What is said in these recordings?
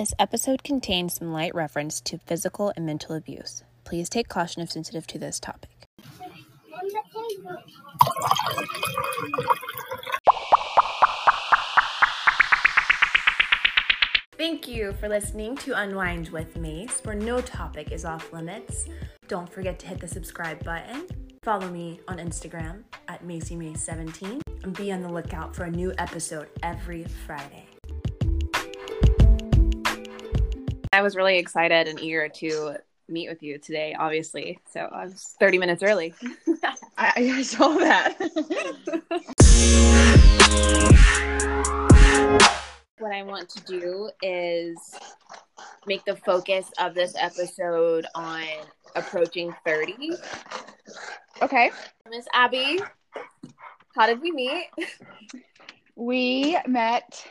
This episode contains some light reference to physical and mental abuse. Please take caution if sensitive to this topic. Thank you for listening to Unwind with Mace, where no topic is off limits. Don't forget to hit the subscribe button. Follow me on Instagram at MacyMace17 and be on the lookout for a new episode every Friday. I was really excited and eager to meet with you today, obviously. So I was 30 minutes early. I, I saw that. what I want to do is make the focus of this episode on approaching 30. okay. Miss Abby, how did we meet? We met,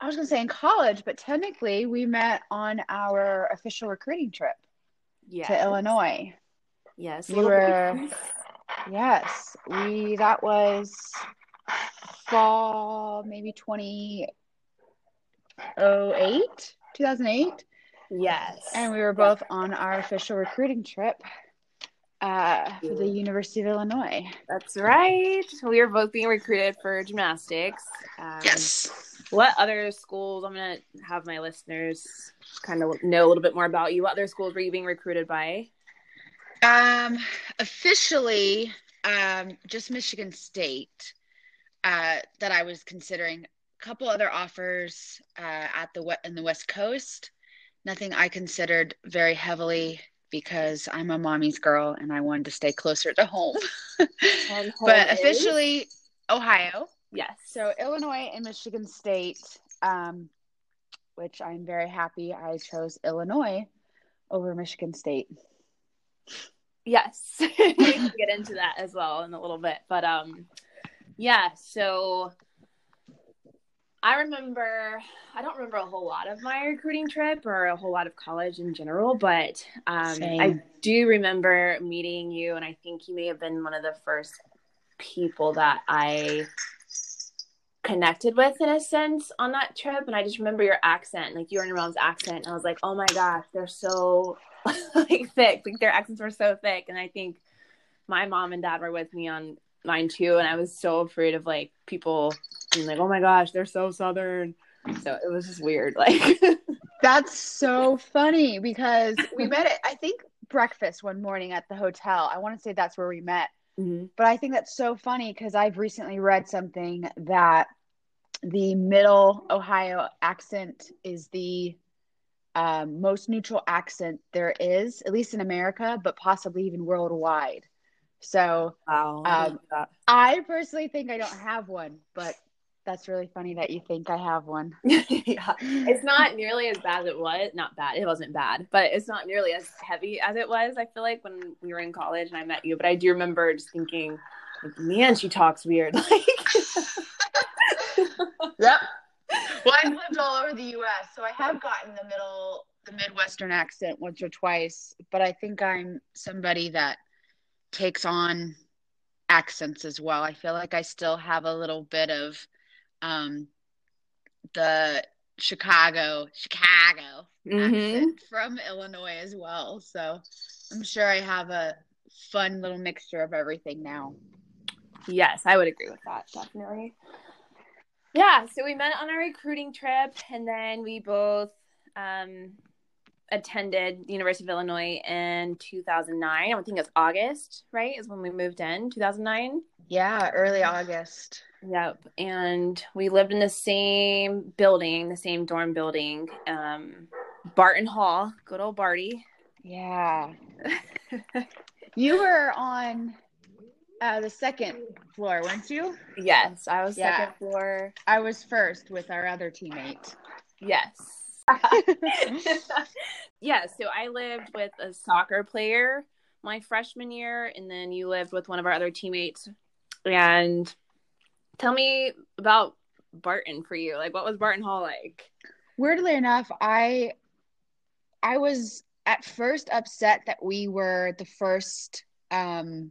I was going to say in college, but technically we met on our official recruiting trip Yes. to Illinois. Yes. Little were- Yes. We, that was fall, maybe 2008, 2008. Yes. And we were both on our official recruiting trip uh, for the University of Illinois. That's right. We are both being recruited for gymnastics. Um, What other schools? I'm gonna have my listeners kind of know a little bit more about you. What other schools were you being recruited by? Um, officially, um, just Michigan State. Uh, that I was considering. A couple other offers uh, at the in the West Coast. Nothing I considered very heavily because I'm a mommy's girl and I wanted to stay closer to home. Home but is- officially, Ohio. yes. So Illinois and Michigan State, um, which I'm very happy I chose Illinois over Michigan State. Yes, we can get into that as well in a little bit. But um, yeah. So I remember. I don't remember a whole lot of my recruiting trip or a whole lot of college in general, but um, I do remember meeting you, and I think you may have been one of the first people that I connected with in a sense on that trip and I just remember your accent like you and your mom's accent and I was like oh my gosh they're so like thick like their accents were so thick and I think my mom and dad were with me on mine too and I was so afraid of like people like oh my gosh they're so southern so it was just weird like That's so funny because we met at I think breakfast one morning at the hotel. I want to say that's where we met. Mhm. But I think that's so funny because I've recently read something that the middle Ohio accent is the um, most neutral accent there is, at least in America, but possibly even worldwide. So wow Um, I personally think I don't have one, but that's really funny that you think I have one. yeah it's not nearly as bad as it was not bad it wasn't bad but it's not nearly as heavy as it was i feel like when we were in college and i met you but i do remember just thinking like, man she talks weird like Yep. Well, I've lived all over the U.S., so I have gotten the middle, the Midwestern accent once or twice. But I think I'm somebody that takes on accents as well. I feel like I still have a little bit of um, the Chicago, Chicago Mhm. accent from Illinois as well. So I'm sure I have a fun little mixture of everything now. yes i would agree with that definitely yeah so we met on our recruiting trip and then we both um attended the university of illinois in 2009 i think it was august right is when we moved in 2009 Yeah, early August. Yep. And we lived in the same building, the same dorm building, um, Barton Hall, good old Barty. Yeah. You were on uh, the second floor, weren't you? yes, I was Yeah. second floor. I was first with our other teammate. Yes. yeah, so I lived with a soccer player my freshman year, and then you lived with one of our other teammates. And tell me about Barton for you. Like, what was Barton Hall like? Weirdly enough, I I was at first upset that we were the first um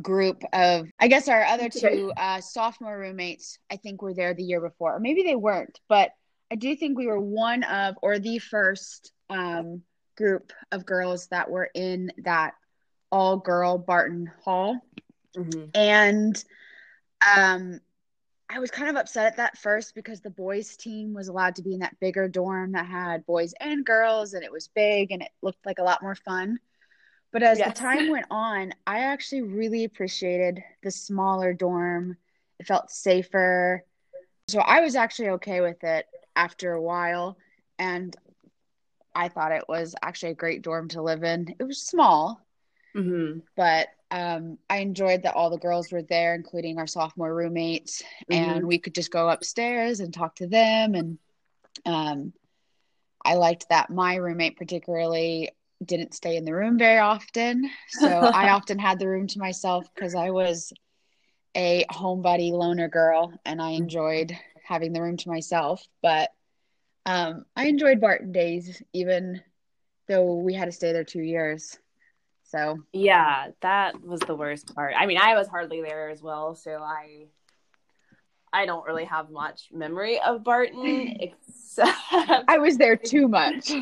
group of I guess our other two uh sophomore roommates I think were there the year before. Or maybe they weren't, but I do think we were one of, or the first um, group of girls that were in that all girl Barton Hall. Mm-hmm. And um, I was kind of upset at that first because the boys' team was allowed to be in that bigger dorm that had boys and girls, and it was big and it looked like a lot more fun. But as Yes. the time went on, I actually really appreciated the smaller dorm. It felt safer. So I was actually okay with it after a while. And I thought it was actually a great dorm to live in. It was small, Mm-hmm. but um, I enjoyed that all the girls were there, including our sophomore roommates, and we could just go upstairs and talk to them. And um, I liked that my roommate particularly didn't stay in the room very often, so I often had the room to myself because I was a homebody loner girl, and I enjoyed having the room to myself. But um, I enjoyed Barton days, even though we had to stay there two years. So Yeah, that was the worst part. I mean, I was hardly there as well, so I I don't really have much memory of Barton except I was there too much.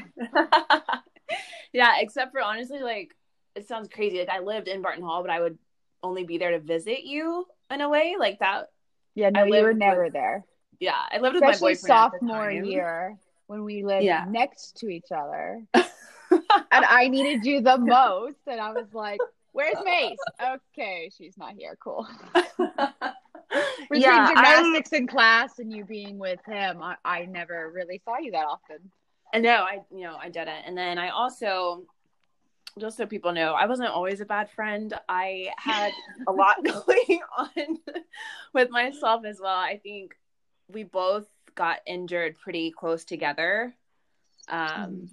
Yeah, except for honestly like it sounds crazy. Like I lived in Barton Hall, but I would only be there to visit you in a way like that. Yeah, no, I you were with- never there. Yeah, I lived with my boyfriend sophomore year when we lived Yeah. next to each other. and I needed you the most. And I was like, Where's Mace? Okay, she's not here. Cool. Between yeah, I- gymnastics in class and you being with him, I, I never really saw you that often. I know, I you know, I didn't. And then I also just so people know, I wasn't always a bad friend. I had a lot going on with myself as well. I think we both got injured pretty close together. Um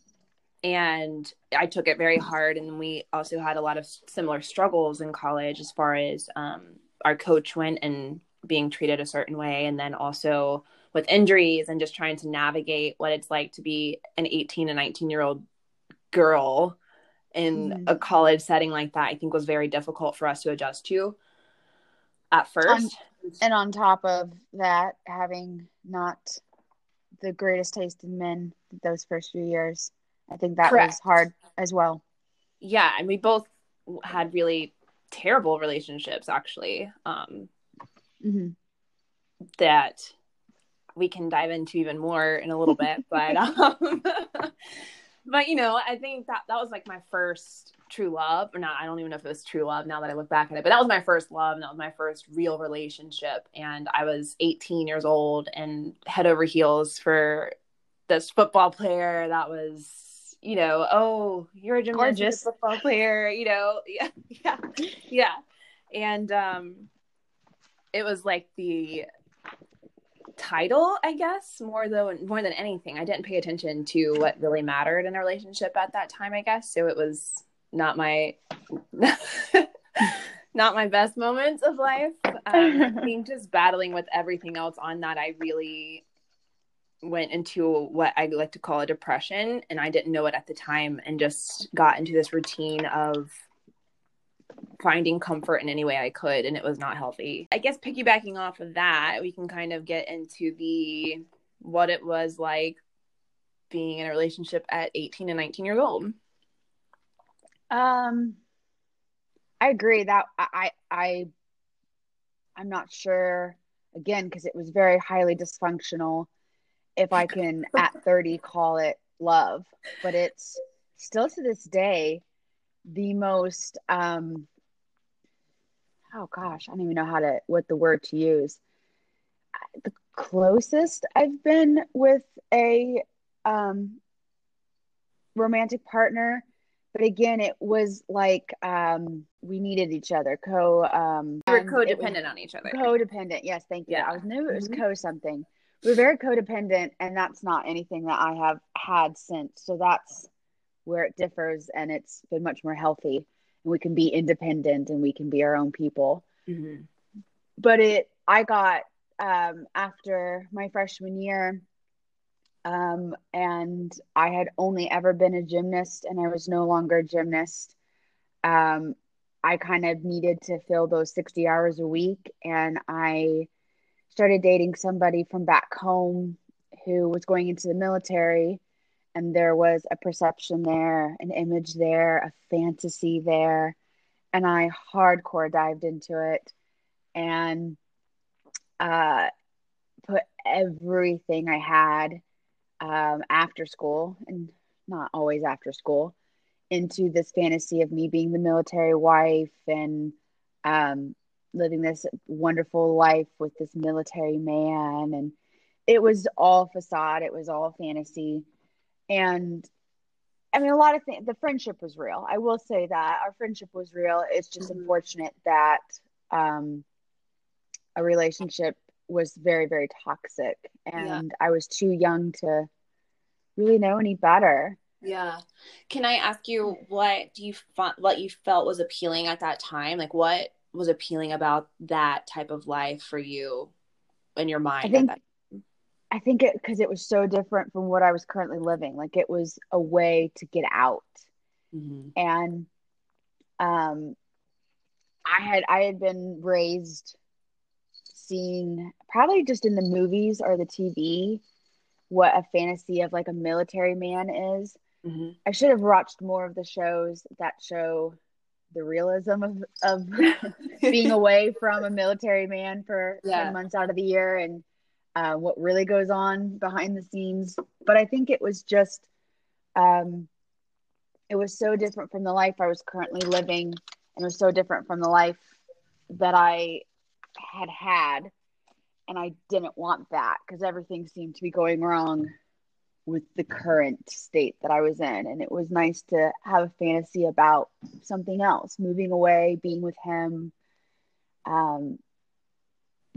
and I took it very hard and we also had a lot of similar struggles in college as far as um our coach went and being treated a certain way and then also with injuries and just trying to navigate what it's like to be an 18 and 19 year old girl in Mhm. a college setting like that i think was very difficult for us to adjust to at first And on top of that, having not the greatest taste in men those first few years, I think that was hard as well. yeah and we both had really terrible relationships actually um hmm that we can dive into even more in a little bit but um but you know i think that that was like my first true love or not i don't even know if it was true love now that i look back at it but that was my first love and that was my first real relationship and i was 18 years old and head over heels for this football player that was you know oh you're a Gorgeous. football player you know yeah yeah yeah. And um it was like the title i guess more than more than anything. I didn't pay attention to what really mattered in a relationship at that time i guess. So it was not my not my best moments of life. Um, i think just battling with everything else on that i really went into what i like to call a depression and i didn't know it at the time and just got into this routine of finding comfort in any way I could, and it was not healthy. I guess piggybacking off of that, we can kind of get into the what it was like being in a relationship at 18 and 19 years old. Um, I agree that I, I, I'm not sure again because it was very highly dysfunctional. If I can at 30 call it love, but it's still to this day the most um oh gosh, I don't even know how to what the word to use. The closest I've been with a um romantic partner but again it was like um we needed each other co um We were and it was codependent on each other. codependent yes thank you Yeah. i was knew it was Mhm. co something were very codependent and that's not anything that i have had since. So that's where it differs and it's been much more healthy. And we can be independent and we can be our own people. Mhm. but it i got um after my freshman year um and i had only ever been a gymnast and i was no longer a gymnast. Um i kind of needed to fill those 60 hours a week and i started dating somebody from back home who was going into the military and there was a perception there, an image there, a fantasy there. And I hardcore dived into it and uh, put everything I had um, after school, and not always after school, into this fantasy of me being the military wife and um, living this wonderful life with this military man. And it was all facade, it was all fantasy and I mean, a lot of things. The friendship was real. I will say that our friendship was real. It's just mm-hmm. unfortunate that um, a relationship was very, very toxic, and yeah. I was too young to really know any better. Yeah. Can I ask you what do you what you felt was appealing at that time? Like, what was appealing about that type of life for you in your mind? I think I think it because it was so different from what I was currently living. Like it was a way to get out. Mm-hmm. And um I had I had been raised seeing probably just in the movies or the TV what a fantasy of like a military man is. Mm-hmm. I should have watched more of the shows that show the realism of, of being away from a military man for yeah. 10 months out of the year and uh, what really goes on behind the scenes. But I think it was just, um, it was so different from the life I was currently living, and it was so different from the life that I had had. And I didn't want that because everything seemed to be going wrong with the current state that I was in. And it was nice to have a fantasy about something else, moving away, being with him, um,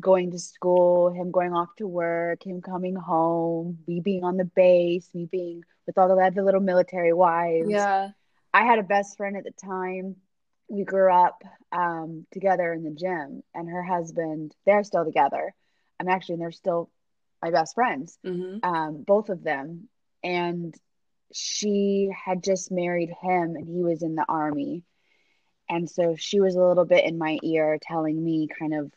going to school, him going off to work, him coming home, me being on the base, me being with all the other little military wives. Yeah. I had a best friend at the time. We grew up um, together in the gym, and her husband, they're still together. I'm actually, they're still my best friends, mm-hmm. um, both of them. And she had just married him, and he was in the army. And so she was a little bit in my ear telling me kind of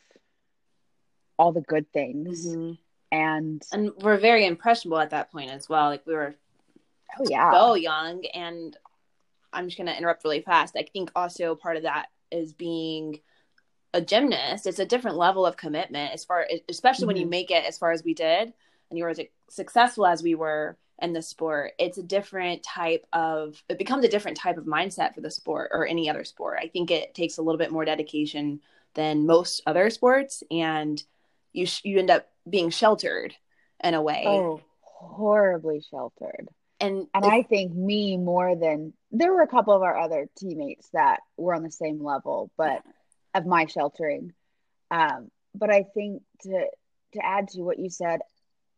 all the good things. Mm-hmm. And and we're very impressionable at that point as well. Like we were oh yeah so young and I'm just gonna interrupt really fast. I think also part of that is being a gymnast. It's a different level of commitment as far especially mm-hmm. when you mm-hmm. make it as far as we did and you were as successful as we were in the sport it's a different type of it becomes a different type of mindset for the sport or any other sport i think it takes a little bit more dedication than most other sports and you sh- you end up being sheltered in a way. Oh, horribly sheltered. And and I think me more than there were a couple of our other teammates that were on the same level, but of my sheltering. Um, but I think to to add to what you said,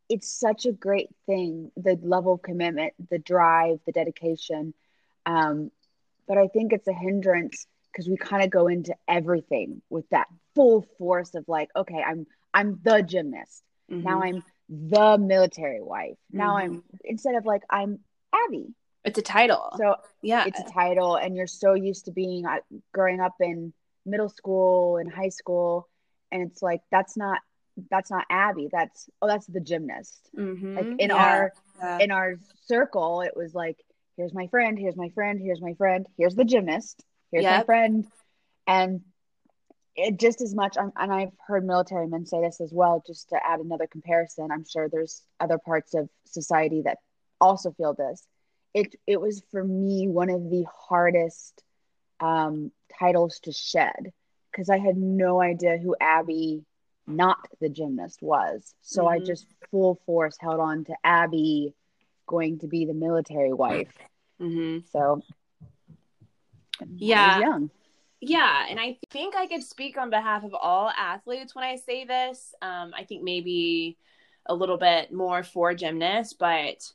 it's such a great thing the level of commitment, the drive, the dedication. Um, but I think it's a hindrance because we kind of go into everything with that full force of like, okay, I'm I'm the gymnast. Mm-hmm. Now I'm the military wife. Now mm-hmm. I'm instead of like I'm Abby. It's a title. So yeah, it's a title, and you're so used to being uh, growing up in middle school and high school, and it's like that's not that's not Abby. That's oh, that's the gymnast. Mm-hmm. Like in yeah. our yeah. in our circle, it was like here's my friend, here's my friend, here's my friend, here's the gymnast, here's yep. my friend, and it just as much and i've heard military men say this as well just to add another comparison i'm sure there's other parts of society that also feel this it it was for me one of the hardest um, titles to shed because i had no idea who abby not the gymnast was so mm-hmm. i just full force held on to abby going to be the military wife mm-hmm. so yeah young yeah, and I think I could speak on behalf of all athletes when I say this. Um, I think maybe a little bit more for gymnasts, but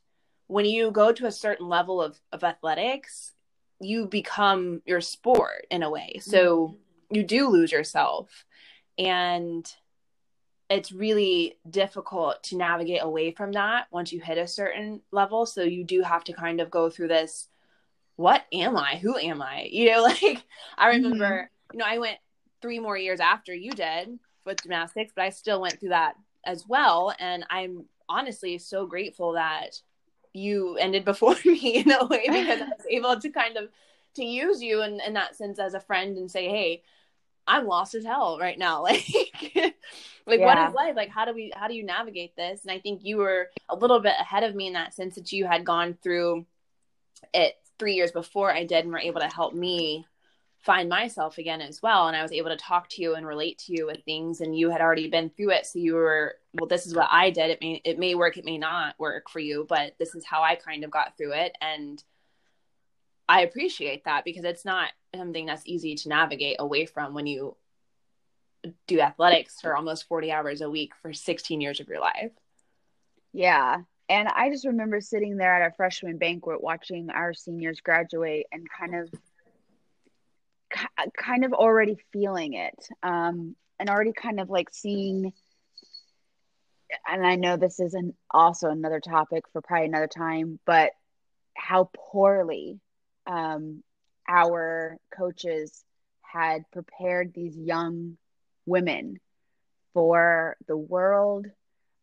when you go to a certain level of, of athletics, you become your sport in a way. So mm-hmm. you do lose yourself. And it's really difficult to navigate away from that once you hit a certain level. So you do have to kind of go through this what am I? Who am I? You know, like I remember, mm-hmm. you know, I went three more years after you did with gymnastics, but I still went through that as well. And I'm honestly so grateful that you ended before me in a way because I was able to kind of to use you in, in that sense as a friend and say, hey, I'm lost as hell right now. Like, like yeah. what is life? Like, how do we, how do you navigate this? And I think you were a little bit ahead of me in that sense that you had gone through it three years before I did and were able to help me find myself again as well. And I was able to talk to you and relate to you with things. And you had already been through it. So you were, well, this is what I did. It may, it may work, it may not work for you, but this is how I kind of got through it. And I appreciate that because it's not something that's easy to navigate away from when you do athletics for almost 40 hours a week for 16 years of your life. Yeah. And I just remember sitting there at a freshman banquet watching our seniors graduate and kind of kind of already feeling it um, and already kind of like seeing and I know this is an, also another topic for probably another time, but how poorly um, our coaches had prepared these young women for the world,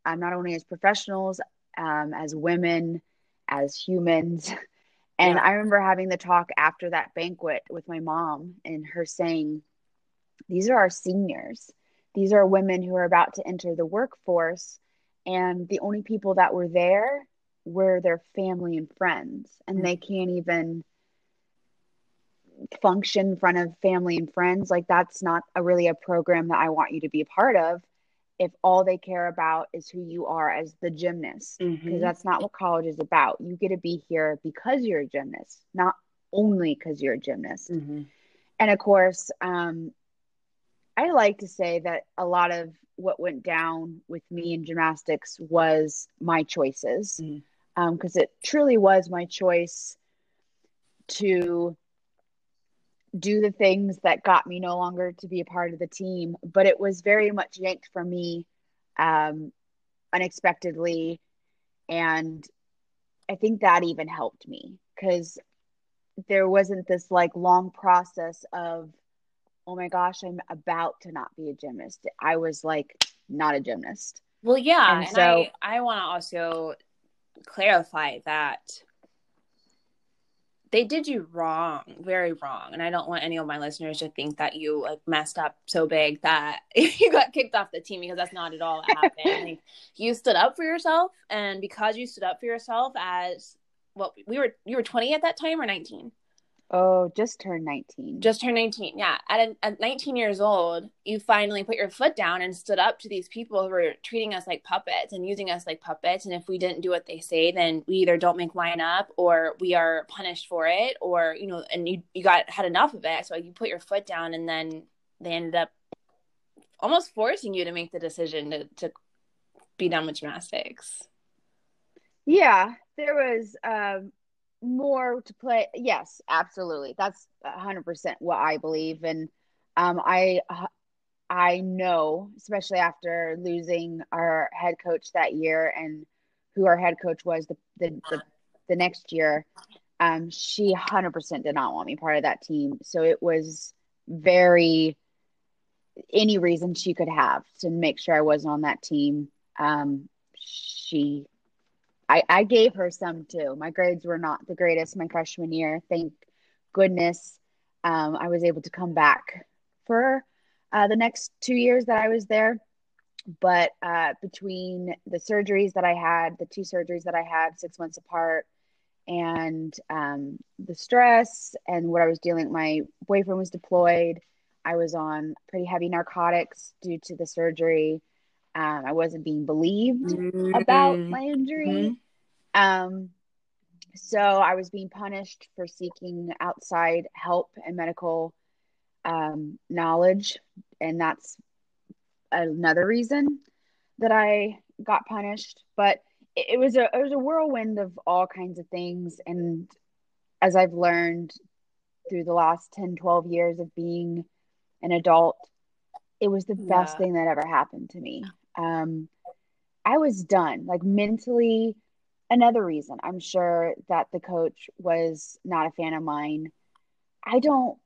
um, not only as professionals, um, as women, as humans. And yeah. I remember having the talk after that banquet with my mom and her saying, These are our seniors. These are women who are about to enter the workforce. And the only people that were there were their family and friends. And mm-hmm. they can't even function in front of family and friends like that's not a really a program that i want you to be a part of if all they care about is who you are as the gymnast because mm-hmm. that's not what college is about you get to be here because you're a gymnast not only because you're a gymnast mm-hmm. and of course um, i like to say that a lot of what went down with me in gymnastics was my choices because mm-hmm. um, it truly was my choice to do the things that got me no longer to be a part of the team. But it was very much yanked from me um, unexpectedly. And I think that even helped me because there wasn't this like long process of, oh my gosh, I'm about to not be a gymnast. I was like, not a gymnast. Well, yeah. And, and so I, I want to also clarify that they did you wrong, very wrong. And I don't want any of my listeners to think that you like messed up so big that you got kicked off the team because that's not at all what happened. like, you stood up for yourself, and because you stood up for yourself as well, we were you were twenty at that time or nineteen. Oh, just turned 19. Just turned 19. Yeah. At, at 19 years old, you finally put your foot down and stood up to these people who were treating us like puppets and using us like puppets. And if we didn't do what they say, then we either don't make line up or we are punished for it or, you know, and you, you got had enough of it. So you put your foot down and then they ended up almost forcing you to make the decision to, to be done with gymnastics. Yeah. There was, um, more to play. Yes, absolutely. That's 100% what I believe. And um, I, I know, especially after losing our head coach that year and who our head coach was the, the, the, the next year, um, she 100% did not want me part of that team. So it was very, any reason she could have to make sure I wasn't on that team. Um, she I, I gave her some too. My grades were not the greatest my freshman year. Thank goodness um, I was able to come back for uh, the next two years that I was there. But uh, between the surgeries that I had, the two surgeries that I had six months apart, and um, the stress and what I was dealing, my boyfriend was deployed. I was on pretty heavy narcotics due to the surgery. Um, I wasn't being believed mm-hmm. about my injury. Mm-hmm. Um, so I was being punished for seeking outside help and medical um, knowledge. And that's another reason that I got punished. But it, it was a it was a whirlwind of all kinds of things. And as I've learned through the last 10, 12 years of being an adult, it was the yeah. best thing that ever happened to me um, I was done, like mentally. Another reason I'm sure that the coach was not a fan of mine. I don't,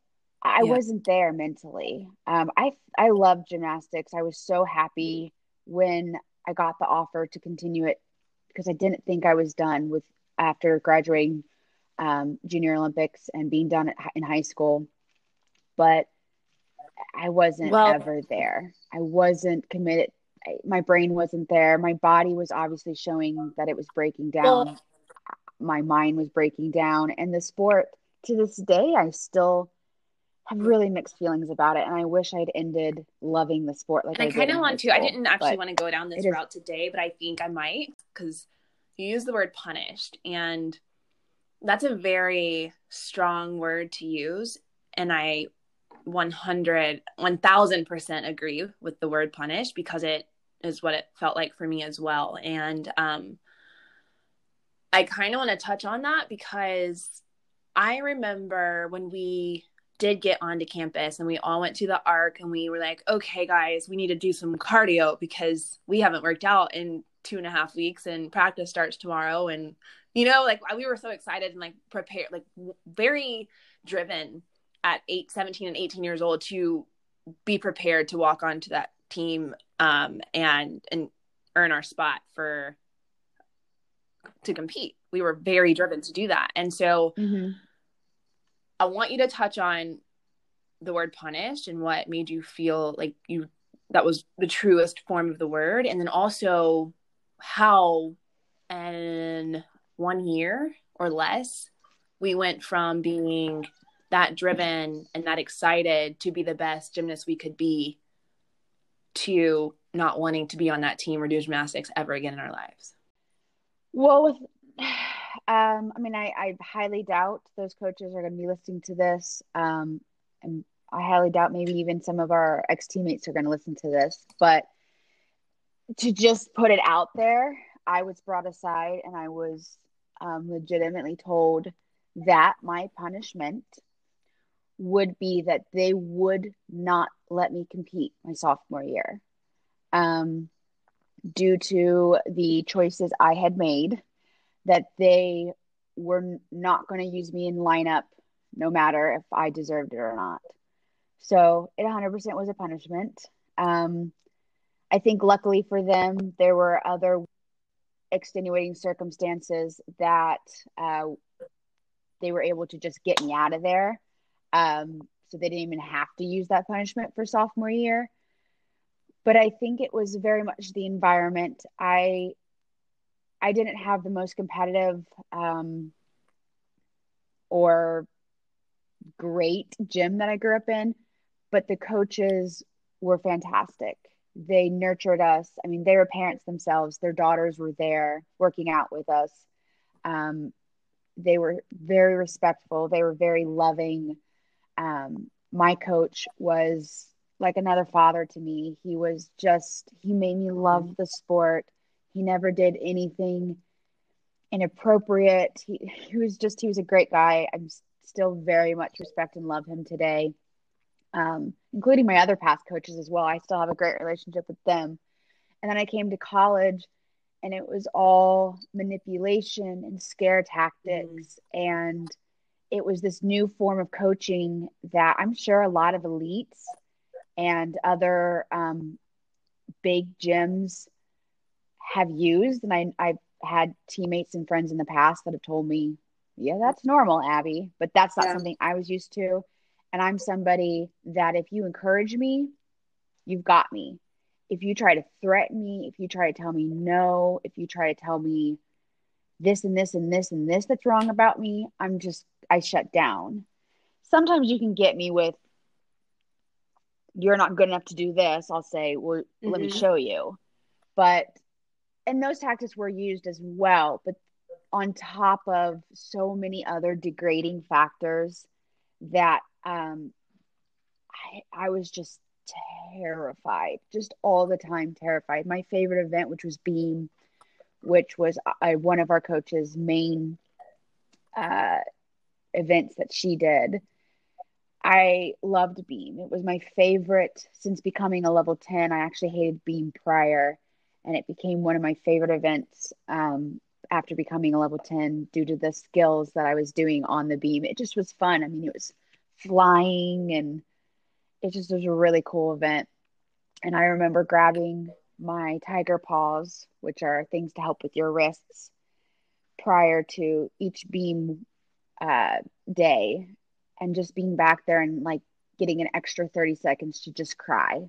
I yeah. wasn't there mentally. Um, I I love gymnastics. I was so happy when I got the offer to continue it because I didn't think I was done with after graduating um, junior Olympics and being done at, in high school, but I wasn't well, ever there. I wasn't committed. My brain wasn't there. My body was obviously showing that it was breaking down. Well, my mind was breaking down, and the sport to this day, I still have really mixed feelings about it, and I wish I'd ended loving the sport. Like I, I kind of want to. I didn't actually want to go down this route is... today, but I think I might because you use the word punished, and that's a very strong word to use, and I 100 1000% agree with the word punished because it is what it felt like for me as well and um i kind of want to touch on that because i remember when we did get onto campus and we all went to the arc and we were like, okay, guys, we need to do some cardio because we haven't worked out in two and a half weeks and practice starts tomorrow. And, you know, like we were so excited and like prepared, like very driven at eight, 17 and 18 years old to be prepared to walk onto that team um, and, and earn our spot for, to compete. We were very driven to do that. And so, mm-hmm I want you to touch on the word punished and what made you feel like you that was the truest form of the word and then also how in one year or less we went from being that driven and that excited to be the best gymnast we could be to not wanting to be on that team or do gymnastics ever again in our lives well with um, I mean, I, I highly doubt those coaches are going to be listening to this. Um, and I highly doubt maybe even some of our ex teammates are going to listen to this. But to just put it out there, I was brought aside and I was um, legitimately told that my punishment would be that they would not let me compete my sophomore year um, due to the choices I had made that they were not going to use me in lineup no matter if I deserved it or not. So it 100% was a punishment. Um, I think luckily for them, there were other extenuating circumstances that uh, they were able to just get me out of there. Um, so they didn't even have to use that punishment for sophomore year. But I think it was very much the environment. I I didn't have the most competitive um, or great gym that I grew up in, but the coaches were fantastic. They nurtured us. I mean, they were parents themselves. Their daughters were there working out with us. Um, they were very respectful. They were very loving. Um, my coach was like another father to me. He was just, he made me love the sport. He never did anything inappropriate. He, he was just, he was a great guy. I'm still very much respect and love him today, um, including my other past coaches as well. I still have a great relationship with them. And then I came to college and it was all manipulation and scare tactics. Mm. And it was this new form of coaching that I'm sure a lot of elites and other um, big gyms have used and I I've had teammates and friends in the past that have told me, yeah, that's normal, Abby, but that's not yeah. something I was used to. And I'm somebody that if you encourage me, you've got me. If you try to threaten me, if you try to tell me no, if you try to tell me this and this and this and this that's wrong about me, I'm just, I shut down. Sometimes you can get me with, you're not good enough to do this. I'll say, well, mm-hmm. let me mm-hmm. show you. But and those tactics were used as well, but on top of so many other degrading factors that um, I, I was just terrified, just all the time terrified. My favorite event, which was Beam, which was uh, one of our coaches' main uh, events that she did. I loved Beam. It was my favorite since becoming a level 10. I actually hated Beam prior and it became one of my favorite events um, after becoming a level 10 due to the skills that I was doing on the beam. It just was fun. I mean, it was flying and it just was a really cool event. And I remember grabbing my tiger paws, which are things to help with your wrists, prior to each beam uh, day, and just being back there and like getting an extra 30 seconds to just cry,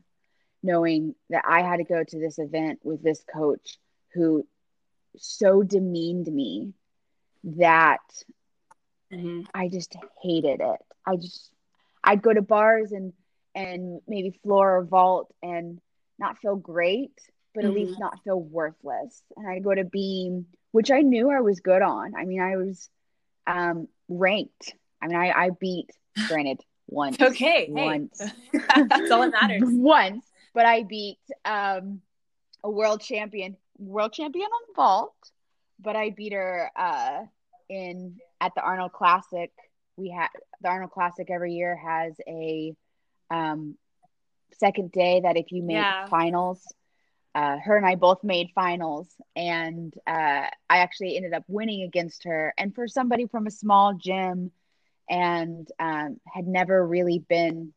knowing that I had to go to this event with this coach who so demeaned me that mm-hmm. I just hated it. I just I'd go to bars and and maybe floor or vault and not feel great, but at mm-hmm. least not feel worthless. And I'd go to beam, which I knew I was good on. I mean, I was um, ranked. I mean, I, I beat, granted, once. okay. Once. Hey. That's all that matters. once. But I beat um, a world champion, world champion on vault. But I beat her uh, in at the Arnold Classic. We had the Arnold Classic every year has a um, second day that if you make yeah. finals, uh, her and I both made finals, and uh, I actually ended up winning against her. And for somebody from a small gym and um, had never really been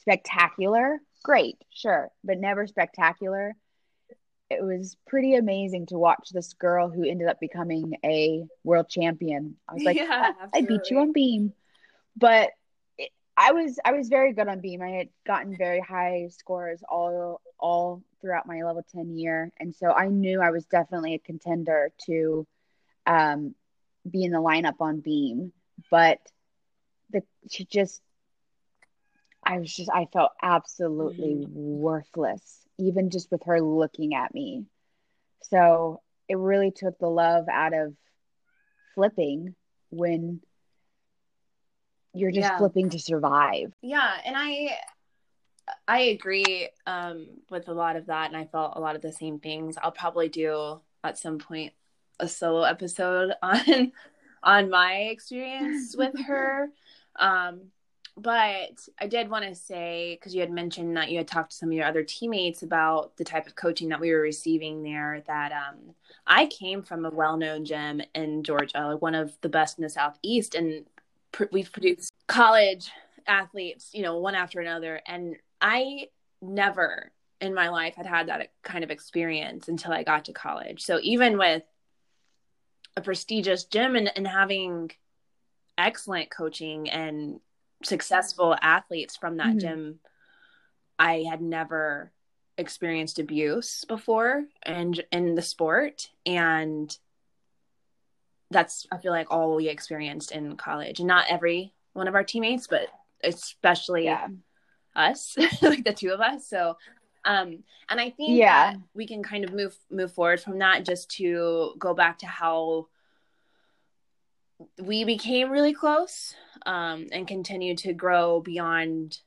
spectacular, great, sure, but never spectacular. It was pretty amazing to watch this girl who ended up becoming a world champion. I was like, yeah, I beat you on beam, but I was I was very good on beam. I had gotten very high scores all all throughout my level 10 year and so I knew I was definitely a contender to um, be in the lineup on beam, but the she just I was just I felt absolutely mm-hmm. worthless even just with her looking at me. So it really took the love out of flipping when you're just yeah. flipping to survive. Yeah, and I I agree um, with a lot of that, and I felt a lot of the same things. I'll probably do at some point a solo episode on on my experience with her. Um, but I did want to say because you had mentioned that you had talked to some of your other teammates about the type of coaching that we were receiving there. That um, I came from a well-known gym in Georgia, like one of the best in the southeast, and pr- we've produced college athletes, you know, one after another. And I never in my life had had that kind of experience until I got to college. So even with a prestigious gym and, and having excellent coaching and successful athletes from that mm-hmm. gym, I had never experienced abuse before and in the sport and that's I feel like all we experienced in college, and not every one of our teammates, but especially yeah. Us, like the two of us. So, um, and I think yeah. we can kind of move move forward from that just to go back to how we became really close um, and continue to grow beyond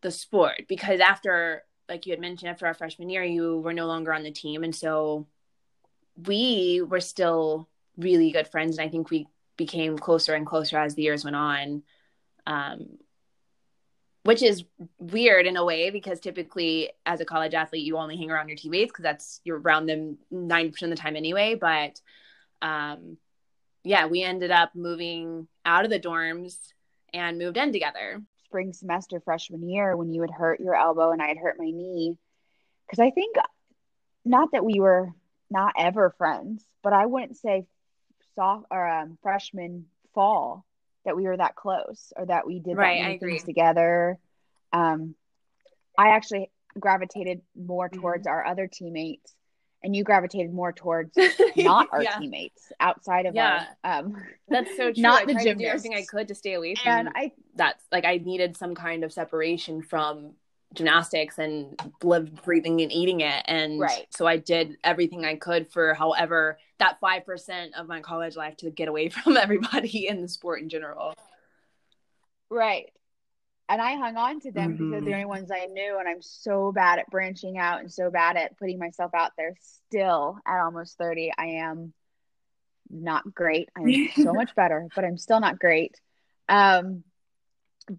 the sport because after like you had mentioned after our freshman year you were no longer on the team and so we were still really good friends and i think we became closer and closer as the years went on um, which is weird in a way because typically as a college athlete you only hang around your teammates because that's you're around them 90% of the time anyway. But um, yeah we ended up moving out of the dorms and moved in together. Spring semester freshman year when you had hurt your elbow and i had hurt my knee. Because i think not that we were not ever friends but i wouldn't say soft or um, freshman fall that we were that close or that we did right, that many things together. Um, I actually gravitated more mm-hmm. towards mm-hmm. our other teammates, and you gravitated more towards not our yeah. teammates outside of yeah. our. Um, That's so true. Not I the gym. everything I could to stay away from. And I that's like I needed some kind of separation from gymnastics and lived breathing and eating it and right. so i did everything i could for however that 5% of my college life to get away from everybody in the sport in general right and i hung on to them mm-hmm. because they're the mm-hmm. only ones i knew and i'm so bad at branching out and so bad at putting myself out there still at almost 30 i am not great i'm so much better but i'm still not great um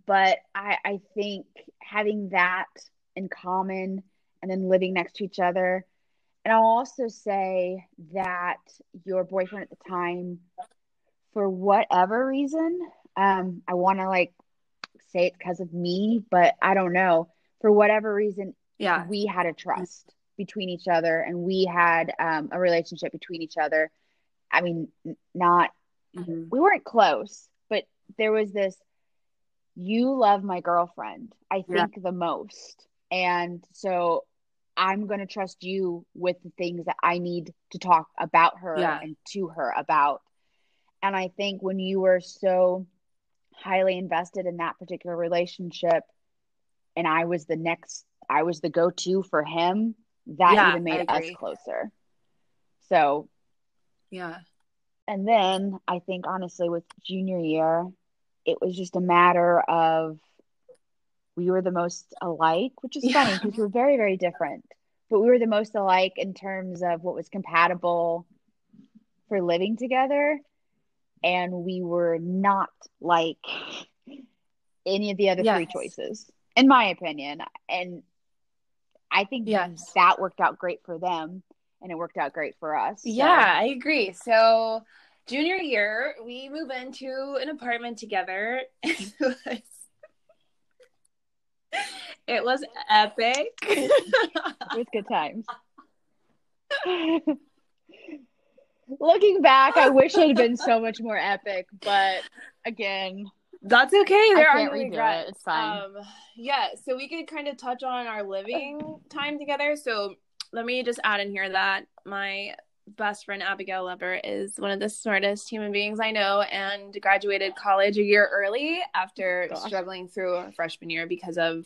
but I, I think having that in common and then living next to each other. And I'll also say that your boyfriend at the time, for whatever reason, um, I want to like say it's because of me, but I don't know. For whatever reason, yeah, we had a trust. between each other and we had um, a relationship between each other. I mean, not, mm-hmm. we weren't close, but there was this, you love my girlfriend, I think yeah. the most. And so I'm going to trust you with the things that I need to talk about her yeah. and to her about. And I think when you were so highly invested in that particular relationship and I was the next I was the go-to for him, that yeah, even made us closer. So, yeah. And then I think honestly with junior year, it was just a matter of we were the most alike, which is yeah. funny because we're very, very different. But we were the most alike in terms of what was compatible for living together. And we were not like any of the other yes. three choices, in my opinion. And I think yes. that worked out great for them and it worked out great for us. So. Yeah, I agree. So junior year, we move into an apartment together. It was epic. it was good times. Looking back, I wish it had been so much more epic, but again, that's okay. There are no regrets. It. It's fine. Um, yeah, so we could kind of touch on our living time together. So let me just add in here that my best friend Abigail Lever is one of the smartest human beings I know and graduated college a year early after Gosh. struggling through freshman year because of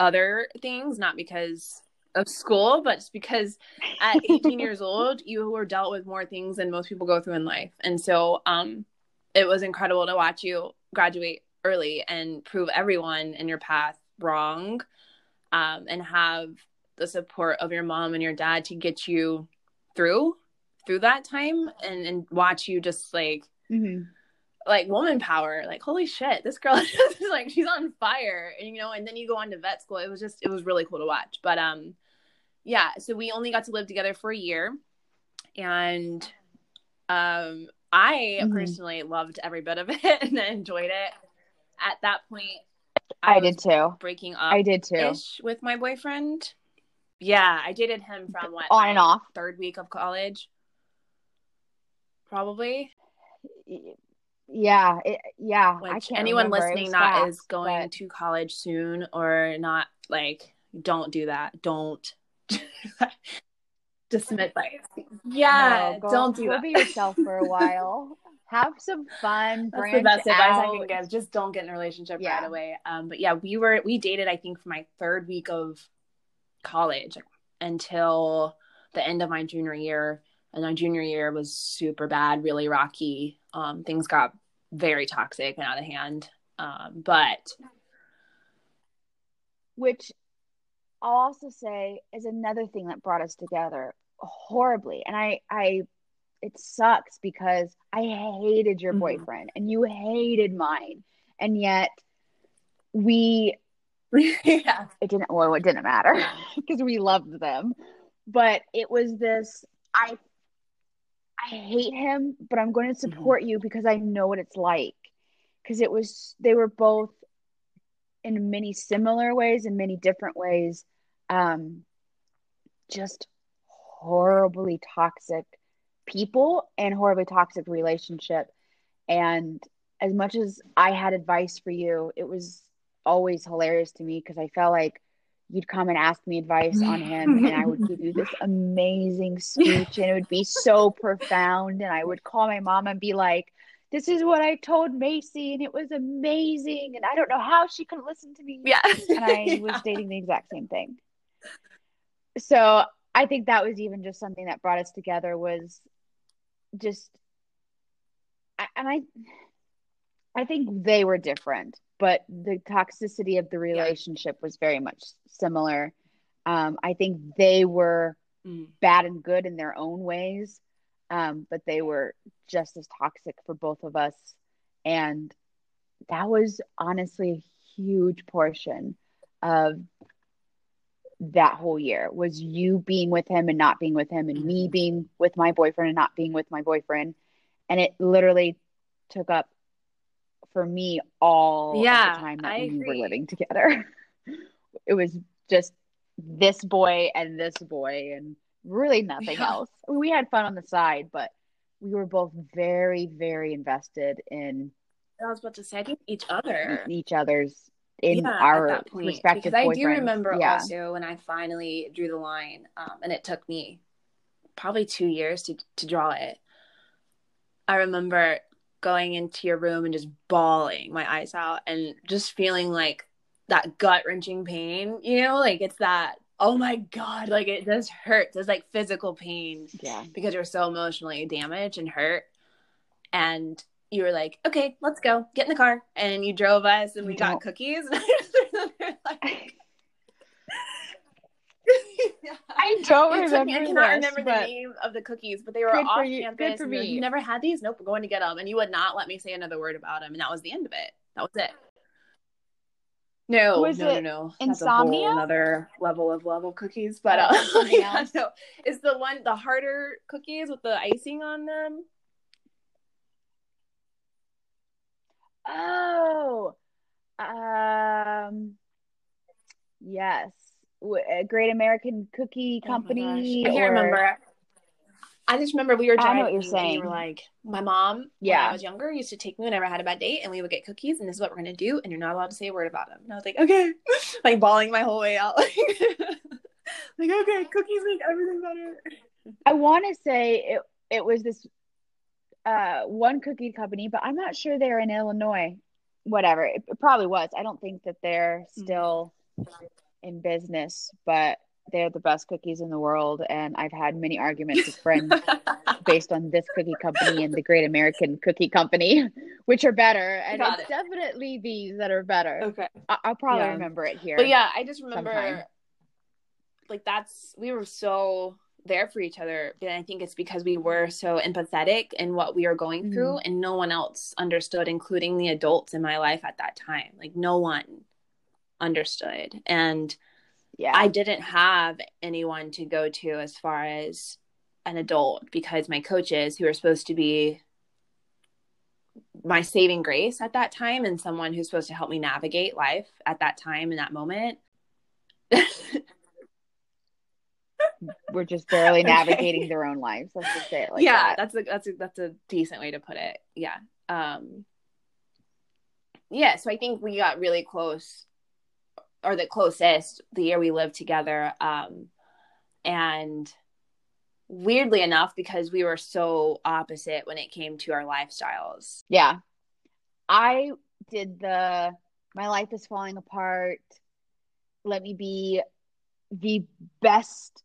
other things, not because of school, but just because at 18 years old, you were dealt with more things than most people go through in life. And so um, it was incredible to watch you graduate early and prove everyone in your path wrong um, and have the support of your mom and your dad to get you through through that time and, and watch you just like mm-hmm. like woman power. Like holy shit this girl is like she's on fire and you know and then you go on to vet school. It was just it was really cool to watch. But um yeah so we only got to live together for a year. And um i mm-hmm. personally loved every bit of it and enjoyed it. At that point i, I did too. breaking up i did too. with my boyfriend yeah i dated him from what on and off? third week of college. Probably. Yeah it, yeah Which anyone listening that fast, is going but... to college soon or not like don't do that. Don't just some advice yeah no, don't do go that. be yourself for a while. Have some fun that's the best advice i can give. Just don't get in a relationship yeah. right away. Um but yeah we were we dated i think for my third week of college until the end of my junior year and my junior year was super bad really rocky um, things got very toxic and out of hand. Um, but which I'll also say is another thing that brought us together horribly. And I, I, it sucks because I hated your mm-hmm. boyfriend and you hated mine, and yet we, yeah, it didn't. Well, it didn't matter because we loved them, but it was this. I I hate him, but I'm going to mm-hmm. support mm-hmm. you because I know what it's like. Because it was, they were both in many similar ways and many different ways, um, just horribly toxic people and horribly toxic relationship. And as much as I had advice for you, it was always hilarious to me because I felt like you'd come and ask me advice on him and I would give you this amazing speech and it would be so profound and I would call my mom and be like this is what I told Macy and it was amazing and I don't know how she couldn't listen to me. Yeah. and I yeah. was dating the exact same thing. So I think that was even just something that brought us together was just and I I think they were different but the toxicity of the relationship yeah. was very much similar. Um, I think they were mm. bad and good in their own ways, um, but they were just as toxic for both of us. And that was honestly a huge portion of that whole year was you being with him and not being with him and me mm-hmm. being with my boyfriend and not being with my boyfriend and it literally took up for me all yeah, the time that I we agree. were living together. it was just this boy and this boy and really nothing Yeah. else. We had fun on the side, but we were both very, very invested in I was about to say, I think each other. each other's in Yeah, our point. respective because I do remember yeah. also when I finally drew the line, um, and it took me probably two years to to draw it. I remember going into your room and just bawling my eyes out and just feeling like that gut wrenching pain. You know, like it's that oh my god, like it just hurts. It's like physical pain yeah. because you're so emotionally damaged and hurt. And you were like, okay, let's go, get in the car. And you drove us and we got cookies. And I just remember, like, I don't It remember me- I cannot this, remember the name of the cookies, but they were Good for off you- good campus. for and you like, me. You never had these? Nope, we're going to get them. And you would not let me say another word about them. And that was the end of it. That was it. No, Was no, it no, no. insomnia? That's a another level of level cookies. But uh, Oh, yeah, else? no, it's the one, the harder cookies with the icing on them. Oh, um, yes, W- a A great American Cookie Oh Company. gosh. I can't or- remember. I just remember we were I driving. know what you're saying. you were like, my mom, when Yeah. I was younger, used to take me whenever I had a bad date, and we would get cookies, and this is what we're gonna do, and you're not allowed to say a word about them. And I was like, okay, like bawling my whole way out, like, like okay, cookies make everything better. I want to say it. It was this uh one cookie company, but I'm not sure they're in Illinois. Whatever, it, it probably was. I don't think that they're Mm-hmm. In business, but they're the best cookies in the world, and I've had many arguments with friends based on this cookie company and the Great American Cookie Company, which are better. And Got it's it. definitely these that are better. okay, I- I'll probably Yeah. remember it here. but yeah, I just remember, sometime. like that's we were so there for each other, and I think it's because we were so empathetic in what we were going Mhm. through, and no one else understood, including the adults in my life at that time. Like no one understood, and yeah, I didn't have anyone to go to as far as an adult because my coaches, who are supposed to be my saving grace at that time and someone who's supposed to help me navigate life at that time in that moment. we're just barely Okay. navigating their own lives. Let's just say it like yeah, that. that's a that's a that's a decent way to put it. Yeah. Um yeah, so I think we got really close or the closest the year we lived together. Um and weirdly enough, because we were so opposite when it came to our lifestyles. Yeah. I did the my life is falling apart. Let me be the best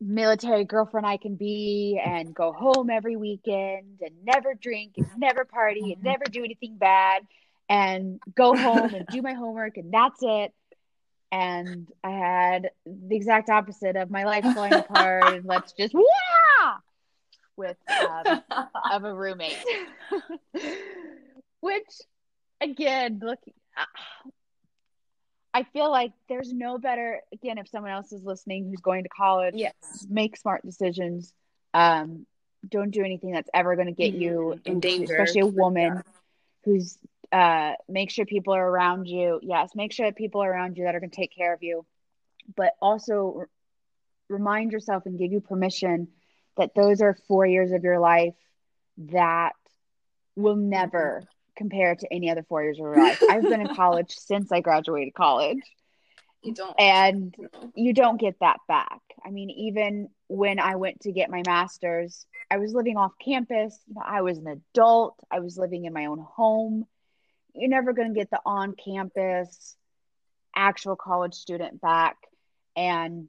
military girlfriend I can be and go home every weekend and never drink and never party and never do anything bad and go home and do my homework and that's it. And I had the exact opposite of my life falling apart and let's just wah with um, of a roommate. Which, again, look, I feel like there's no better. Again, if someone else is listening who's going to college, yes. make smart decisions. Um, don't do anything that's ever going to get you Mhm. In danger. especially a woman Yeah. who's. Uh, make sure people are around you. Yes, make sure that people are around you that are going to take care of you, but also remind yourself and give you permission that those are four years of your life that will never compare to any other four years of your life. I've been in college since I graduated college, You don't and you don't get that back. I mean, even when I went to get my master's, I was living off campus. I was an adult. I was living in my own home. You're never going to get the on campus actual college student back. And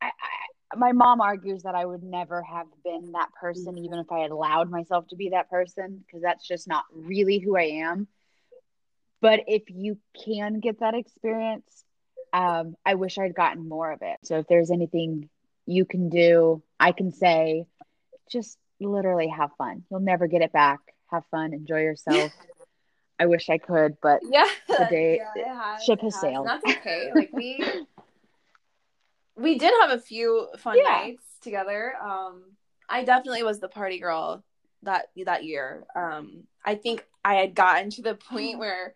I, I, my mom argues that I would never have been that person, even if I had allowed myself to be that person, because that's just not really who I am. But if you can get that experience, um, I wish I'd gotten more of it. So if there's anything you can do, I can say, just literally have fun. You'll never get it back. Have fun, enjoy yourself. I wish I could, but yeah, the day- yeah, has, ship it has sailed. And that's okay. Like we we did have a few fun Yeah. nights together. Um I definitely was the party girl that that year. Um I think I had gotten to the point where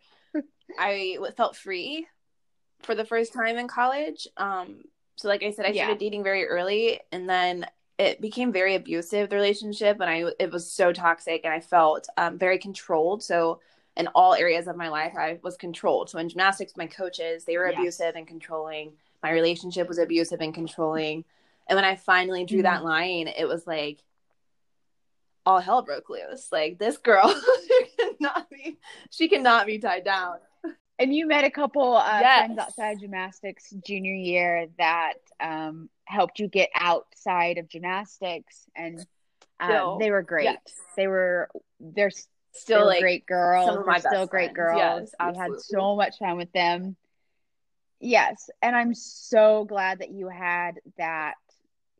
I felt free for the first time in college. Um, so like I said, I Yeah. started dating very early, and then it became very abusive the relationship, and I it was so toxic, and I felt um, very controlled. So in all areas of my life, I was controlled. So in gymnastics, my coaches they were Yes. abusive and controlling. My relationship was abusive and controlling. And when I finally drew that Mm-hmm. line, it was like all hell broke loose. Like this girl cannot be, she cannot be tied down. And you met a couple uh, Yes. friends outside gymnastics junior year that um, helped you get outside of gymnastics, and Still, they were great. yes. They were they're Still like great girls. some of my They're still great friends. girls. Yes, I had so much fun with them. Yes, and I'm so glad that you had that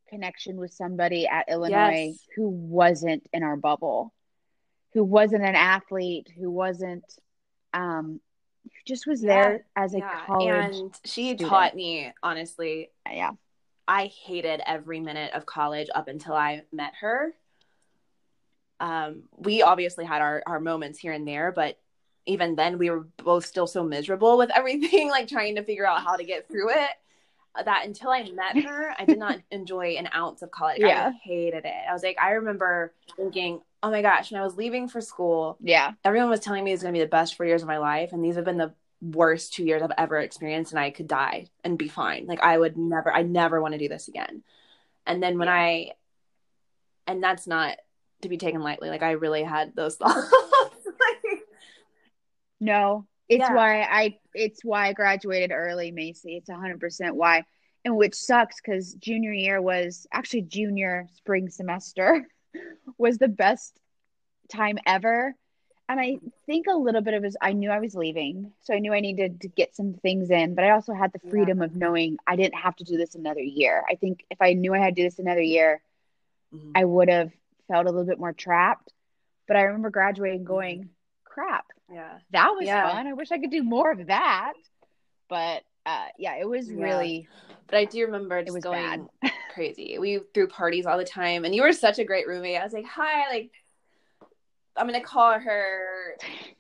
connection with somebody at Illinois Yes. who wasn't in our bubble, who wasn't an athlete, who wasn't um who just was there as a yeah. college and she student. taught me honestly yeah. I hated every minute of college up until I met her. Um, we obviously had our, our moments here and there, but even then we were both still so miserable with everything, like trying to figure out how to get through it. uh, That until I met her, I did not enjoy an ounce of college. Yeah. I hated it. I was like, I remember thinking, oh my gosh, when I was leaving for school, Yeah. everyone was telling me it's going to be the best four years of my life and these have been the worst two years i've ever experienced and i could die and be fine like i would never i never want to do this again and then when Yeah. i and that's not to be taken lightly like i really had those thoughts Like, No. It's Yeah. why I it's why I graduated early, Macy. It's 100% why. And which sucks cuz junior year was actually junior spring semester was the best time ever. And I think a little bit of it is I knew I was leaving, so I knew I needed to get some things in, but I also had the Yeah. freedom of knowing I didn't have to do this another year. I think if I knew I had to do this another year, Mhm. I would have felt a little bit more trapped. But I remember graduating going, crap, yeah that was Yeah. fun. I wish I could do more of that. But uh, yeah, it was Yeah. really but i do remember just was going crazy we threw parties all the time and you were such a great roommate i was like hi like i'm gonna call her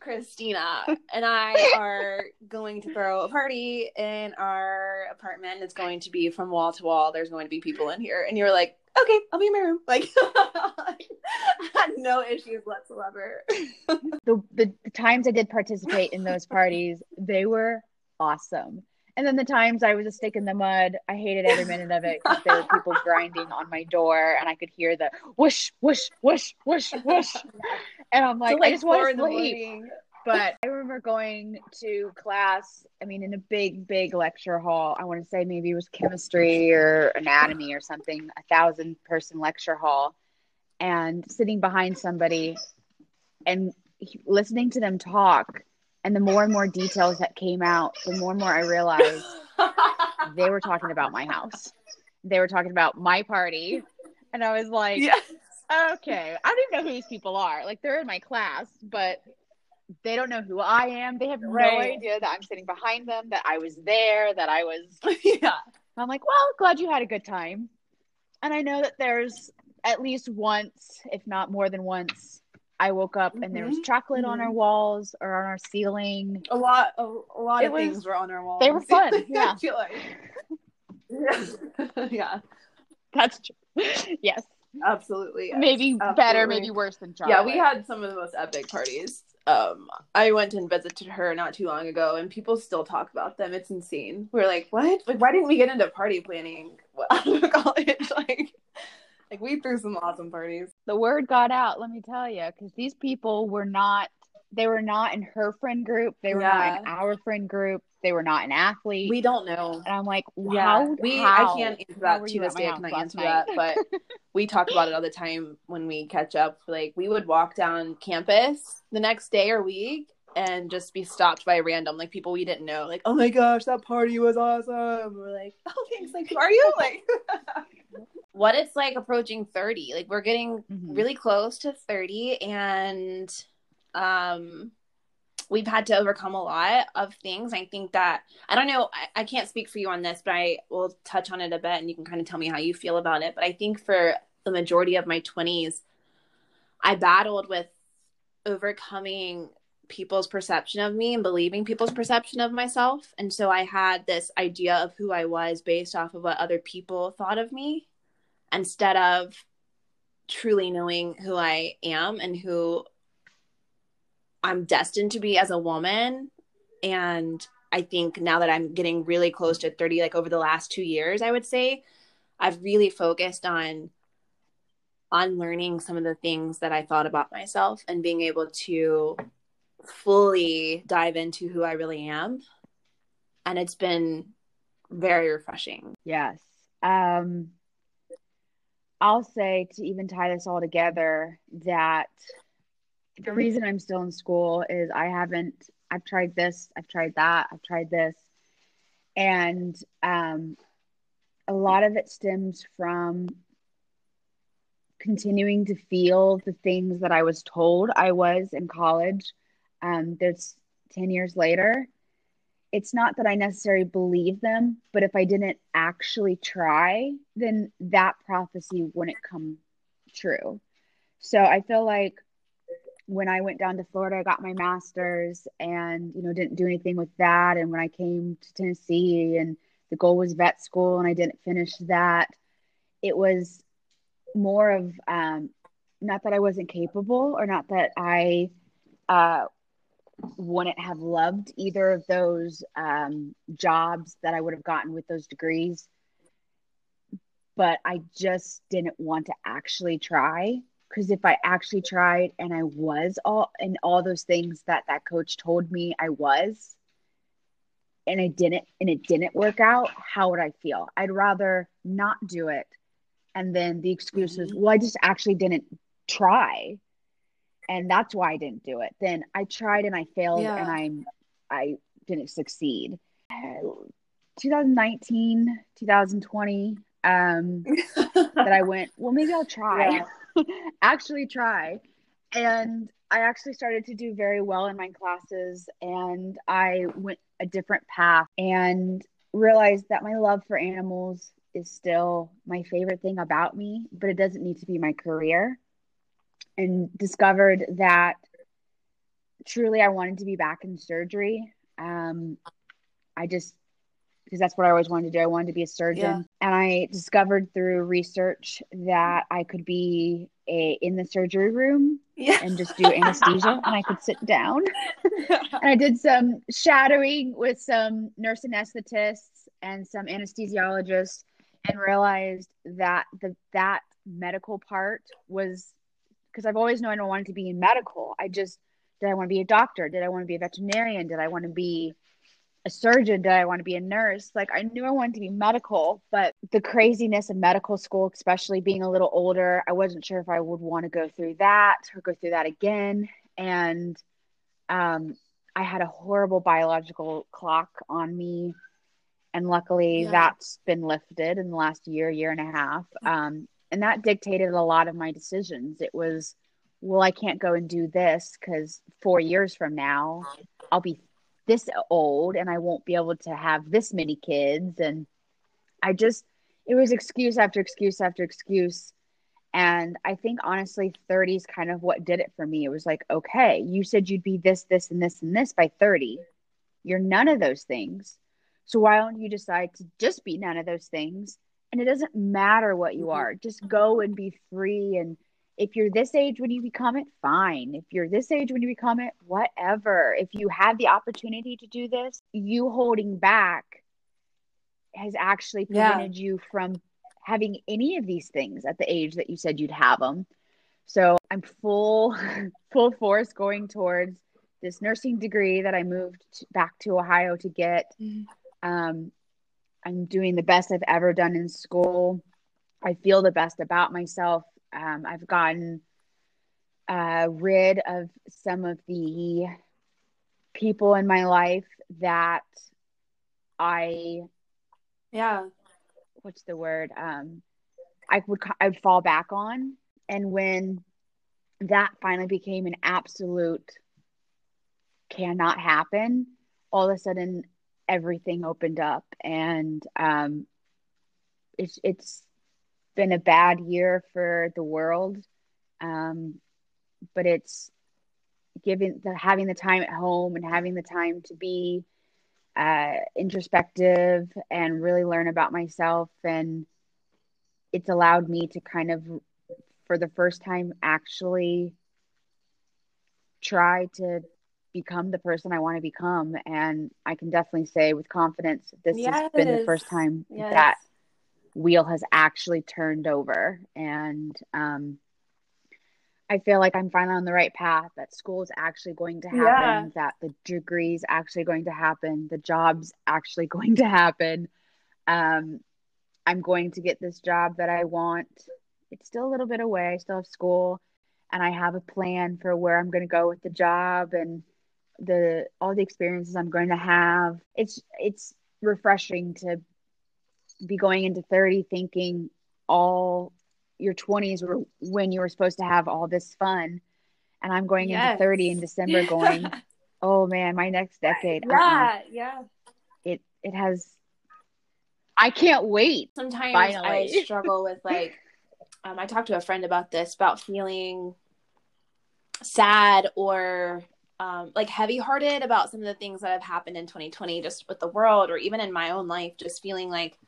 Christina and I are going to throw a party in our apartment. It's going to be from wall to wall. There's going to be people in here. And you're like, okay, I'll be in my room. Like, had no issues whatsoever. the, the the times I did participate in those parties, they were awesome. And then the times I was a stick in the mud, I hated every minute of it because there were people grinding on my door, and I could hear the whoosh, whoosh, whoosh, whoosh, whoosh, and I'm like, Till, I just want to sleep. But I remember going to class, I mean, in a big, big lecture hall. I want to say maybe it was chemistry or anatomy or something, a thousand person lecture hall, and sitting behind somebody and listening to them talk. And the more and more details that came out, the more and more I realized they were talking about my house. They were talking about my party. And I was like, yes. okay, I don't even know who these people are. Like they're in my class, but they don't know who I am. They have no idea that I'm sitting behind them, that I was there, that I was. yeah. I'm like, well, glad you had a good time. And I know that there's at least once, if not more than once, I woke up and there was chocolate on our walls or on our ceiling. A lot, a, a lot It of was- things were on our walls. they were fun, yeah. Like. yeah. That's true. yes. Absolutely. yes. Maybe better, maybe worse than chocolate. Yeah, we had some of the most epic parties. Um, I went and visited her not too long ago, and people still talk about them. It's insane. We're like, what? Like, why didn't we get into party planning out of college? Like, like we threw some awesome parties. The word got out, let me tell you, because these people were not, they were not in her friend group. They were not in our friend group. They were not an athlete. We don't know. and I'm like, Yeah, we. how? I can't answer that to this day. I cannot answer night? that, but we talk about it all the time when we catch up. Like we would walk down campus the next day or week and just be stopped by random like people we didn't know. Like, oh my gosh, that party was awesome. We're like, oh thanks. Like, who are you? Like, what it's like approaching thirty. Like we're getting Mhm. really close to 30 and um we've had to overcome a lot of things i think that i don't know I, I can't speak for you on this but i will touch on it a bit and you can kind of tell me how you feel about it but i think for the majority of my 20s i battled with overcoming people's perception of me and believing people's perception of myself. And so I had this idea of who I was based off of what other people thought of me instead of truly knowing who I am and who I'm destined to be as a woman. And I think now that I'm getting really close to 30, like over the last two years, I would say, I've really focused on unlearning some of the things that I thought about myself and being able to fully dive into who I really am. And it's been very refreshing. Yes. Um, I'll say to even tie this all together that the reason I'm still in school is I haven't, I've tried this, I've tried that, I've tried this. And um, a lot of it stems from continuing to feel the things that I was told I was in college. Um, there's 10 years later. It's not that I necessarily believe them, but if I didn't actually try, then that prophecy wouldn't come true. So I feel like when I went down to Florida, I got my master's and, you know, didn't do anything with that. And when I came to Tennessee and the goal was vet school and I didn't finish that, it was more of um, not that I wasn't capable or not that I uh, wouldn't have loved either of those um, jobs that I would have gotten with those degrees, but I just didn't want to actually try because if I actually tried and I was all and all those things that that coach told me I was and I didn't and it didn't work out, how would I feel? I'd rather not do it and then the excuse was, mm-hmm. well, I just actually didn't try. And that's why I didn't do it. Then I tried and I failed yeah. and I'm I didn't succeed. 2019, 2020, um, that I went, well, maybe I'll try. Yeah. actually try. And I actually started to do very well in my classes and I went a different path and realized that my love for animals is still my favorite thing about me, but it doesn't need to be my career. And discovered that truly I wanted to be back in surgery. Um, I just, because that's what I always wanted to do. I wanted to be a surgeon. Yeah. And I discovered through research that I could be a, in the surgery room yeah. and just do anesthesia and I could sit down. and I did some shadowing with some nurse anesthetists and some anesthesiologists and realized that the that medical part was because I've always known I wanted to be in medical. I just did I want to be a doctor? Did I want to be a veterinarian? Did I want to be a surgeon? Did I want to be a nurse? Like I knew I wanted to be medical, but the craziness of medical school, especially being a little older, I wasn't sure if I would want to go through that or go through that again. And um, I had a horrible biological clock on me and luckily yeah. that's been lifted in the last year year and a half um, and that dictated a lot of my decisions. It was well i can't go and do this because four years from now i'll be this old and i won't be able to have this many kids. And i just it was excuse after excuse after excuse. And i think honestly 30 is kind of what did it for me. It was like okay you said you'd be this this and this and this by 30 you're none of those things. So why don't you decide to just be none of those things? And it doesn't matter what you mm-hmm. are. Just go and be free. And if you're this age when you become it, fine. If you're this age when you become it, whatever. If you have the opportunity to do this, you holding back has actually prevented yeah. you from having any of these things at the age that you said you'd have them. So I'm full full force going towards this nursing degree that I moved back to Ohio to get. Mm-hmm. Um, I'm doing the best I've ever done in school. I feel the best about myself. Um, I've gotten uh, rid of some of the people in my life that I, yeah, what's the word? Um, I would I would fall back on, and when that finally became an absolute cannot happen, all of a sudden everything opened up. And um, it's it's been a bad year for the world. Um, but it's giving the having the time at home and having the time to be uh, introspective and really learn about myself. And it's allowed me to kind of for the first time actually try to become the person I want to become and I can definitely say with confidence this Yes. has been the first time Yes. that wheel has actually turned over and um I feel like I'm finally on the right path that school is actually going to happen Yeah. that the degree is actually going to happen the job's actually going to happen um I'm going to get this job that I want it's still a little bit away I still have school and I have a plan for where I'm going to go with the job and the all the experiences I'm going to have it's it's refreshing to be going into 30 thinking all your 20s were when you were supposed to have all this fun and i'm going into 30 in december going oh man my next decade uh-uh. yeah, yeah. it it has i can't wait Sometimes Finally. I struggle with like, um, I talked to a friend about this about feeling sad or um, like heavy hearted about some of the things that have happened in 2020, just with the world or even in my own life, just feeling like,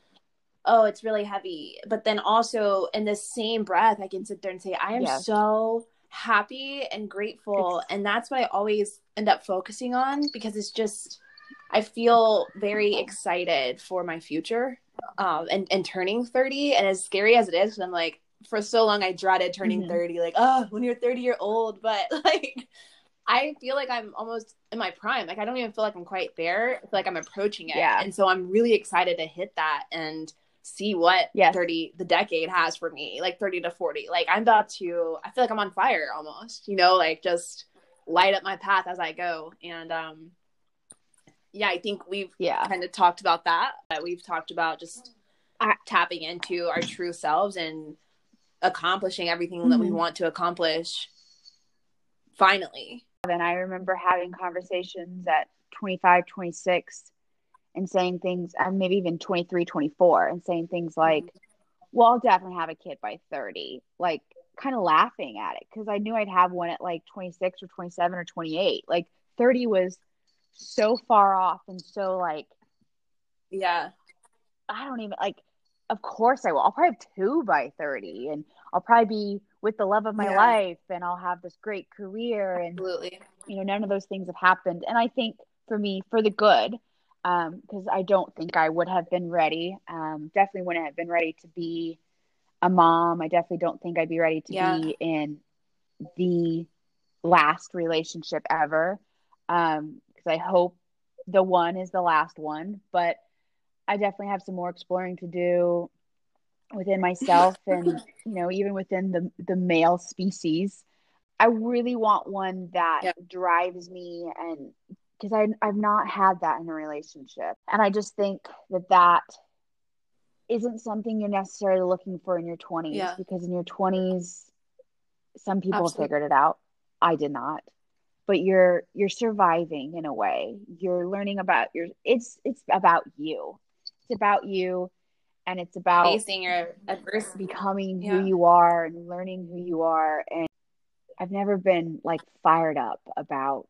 oh, it's really heavy. But then also in the same breath, I can sit there and say, I am Yes. so happy and grateful. and that's what I always end up focusing on because it's just, I feel very excited for my future um, and, and turning 30. And as scary as it is I'm like, for so long, I dreaded turning Mhm. 30, like, oh, when you're 30 year old. But like, I feel like I'm almost in my prime. Like, I don't even feel like I'm quite there. I feel like I'm approaching it. Yeah. And so I'm really excited to hit that and see what Yes. 30, the decade has for me, like 30 to 40. Like, I'm about to, I feel like I'm on fire almost, you know, like just light up my path as I go. And, um, yeah, I think we've yeah kind of talked about that. Uh, We've talked about just I- tapping into our true selves and accomplishing everything that we Mhm. want to accomplish finally. And i remember having conversations at 25 26 and saying things and maybe even 23 24 and saying things mm-hmm. like well i'll definitely have a kid by 30 like kind of laughing at it because i knew i'd have one at like 26 or 27 or 28 like 30 was so far off and so like Yeah. i don't even like of course i will i'll probably have two by 30 and i'll probably be with the love of my Yeah. life and i'll have this great career and Absolutely. you know none of those things have happened and i think for me for the good because i don't think i would have been ready um, definitely wouldn't have been ready to be a mom i definitely don't think i'd be ready to Yeah. be in the last relationship ever because i hope the one is the last one but i definitely have some more exploring to do within myself and you know even within the the male species i really want one that Yeah. drives me and because I, i've not had that in a relationship and i just think that that isn't something you're necessarily looking for in your 20s Yeah. because in your 20s some people Absolutely. figured it out i did not but you're you're surviving in a way you're learning about your it's it's about you it's about you and it's about Facing your adversity. becoming Yeah. who you are and learning who you are and i've never been like fired up about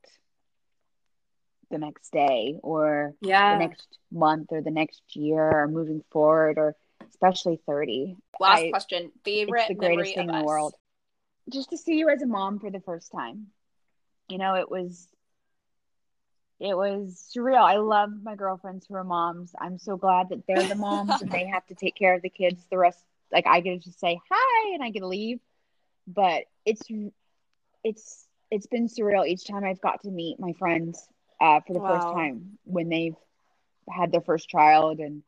the next day or the Yeah. next month or the next year or moving forward or especially 30 Last I- question. Favorite the memory greatest thing in the world just to see you as a mom for the first time you know it was it was surreal i love my girlfriends who are moms i'm so glad that they're the moms and they have to take care of the kids the rest like i get to just say hi and i get to leave but it's it's it's been surreal each time i've got to meet my friends uh, for the first time when they've had their first child and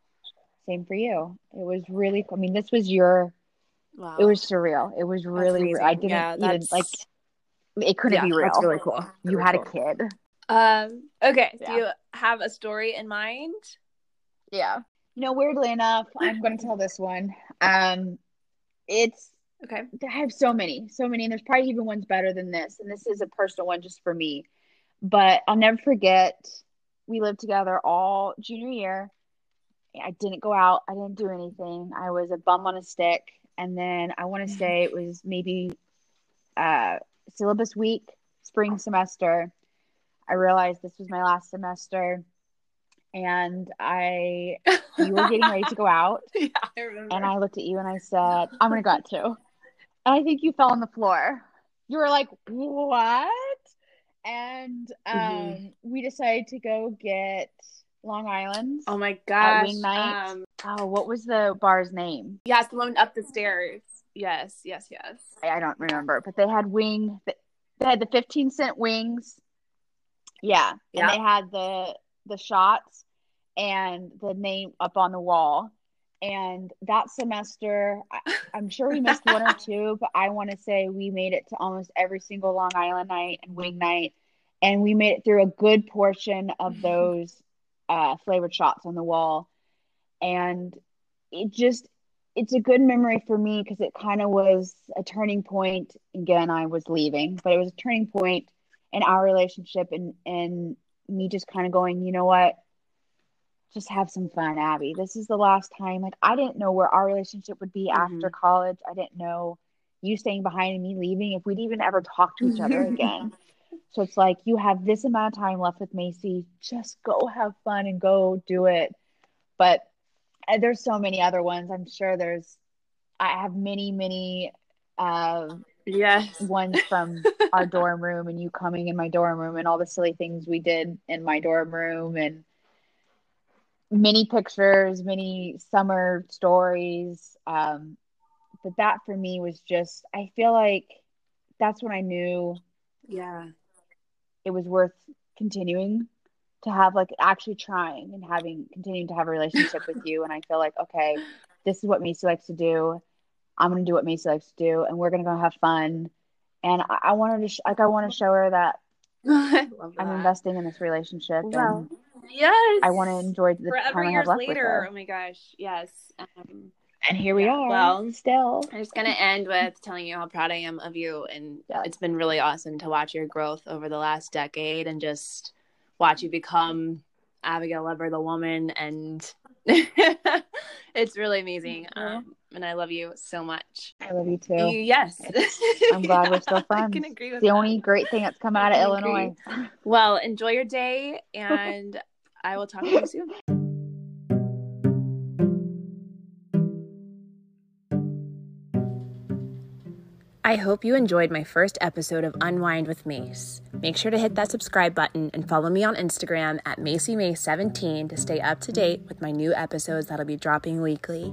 same for you it was really i mean this was your Wow. it was surreal. It was really. I didn't Yeah, even like. It couldn't Yeah, be real. that's really cool. You Really had cool. a kid. Um, okay. Yeah. Do you have a story in mind? Yeah. You know, weirdly enough, I'm going to tell this one. Um, it's Okay. I have so many, so many, and there's probably even ones better than this. And this is a personal one just for me. But I'll never forget. We lived together all junior year. I didn't go out. I didn't do anything. I was a bum on a stick. And then I want to say it was maybe uh, syllabus week. spring semester. I realized this was my last semester, and I you were getting ready to go out, yeah, I remember. and I looked at you and I said, "I'm gonna go out too." And I think you fell on the floor. You were like, "What?" And um, Mhm. we decided to go get Long Island. oh my gosh. wing night. Um, Oh, what was the bar's name? yeah, it's the one up the stairs. Yes, yes, yes. I I don't remember, but they had wing. They had the fifteen cent wings. Yeah, Yeah. and they had the the shots and the name up on the wall. And that semester, I, I'm sure we missed one or two, but I want to say we made it to almost every single Long Island night and wing night, and we made it through a good portion of those uh, flavored shots on the wall, and it just it's a good memory for me because it kind of was a turning point. Again, I was leaving, but it was a turning point in our relationship and and me just kind of going, you know what? Just have some fun, Abby. This is the last time. Like I didn't know where our relationship would be after college. I didn't know you staying behind and me leaving if we'd even ever talk to each other again. So it's like you have this amount of time left with Macy. Just go have fun and go do it. But uh, there's so many other ones. I'm sure there's. I have many, many uh, Yes. ones from our dorm room, and you coming in my dorm room, and all the silly things we did in my dorm room, and many pictures, many summer stories. Um, but that for me was just. I feel like that's when I knew Yeah. it was worth continuing to have like actually trying and having continuing to have a relationship with you and i feel like okay this is what macy likes to do i'm gonna do what macy likes to do and we're gonna go have fun and i, I wanted to sh- like i want to show her that I i'm investing in this relationship Well, and yes. i want to enjoy the forever time i years have left later. with her Oh my gosh. Yes. Um, and here we Yeah, are well, still I'm just gonna end with telling you how proud I am of you, and Yeah. it's been really awesome to watch your growth over the last decade, and just watch you become Abigail Lever, the woman, and it's really amazing. Thank. Um, and I love you so much. i love you too Yes, I'm glad we're still friends. I friends. can agree with the that. only great thing that's come out of I illinois Well, enjoy your day, and I will talk to you soon. I hope you enjoyed my first episode of Unwind with Mace. Make sure to hit that subscribe button and follow me on Instagram at MacyMace17 to stay up to date with my new episodes that'll be dropping weekly.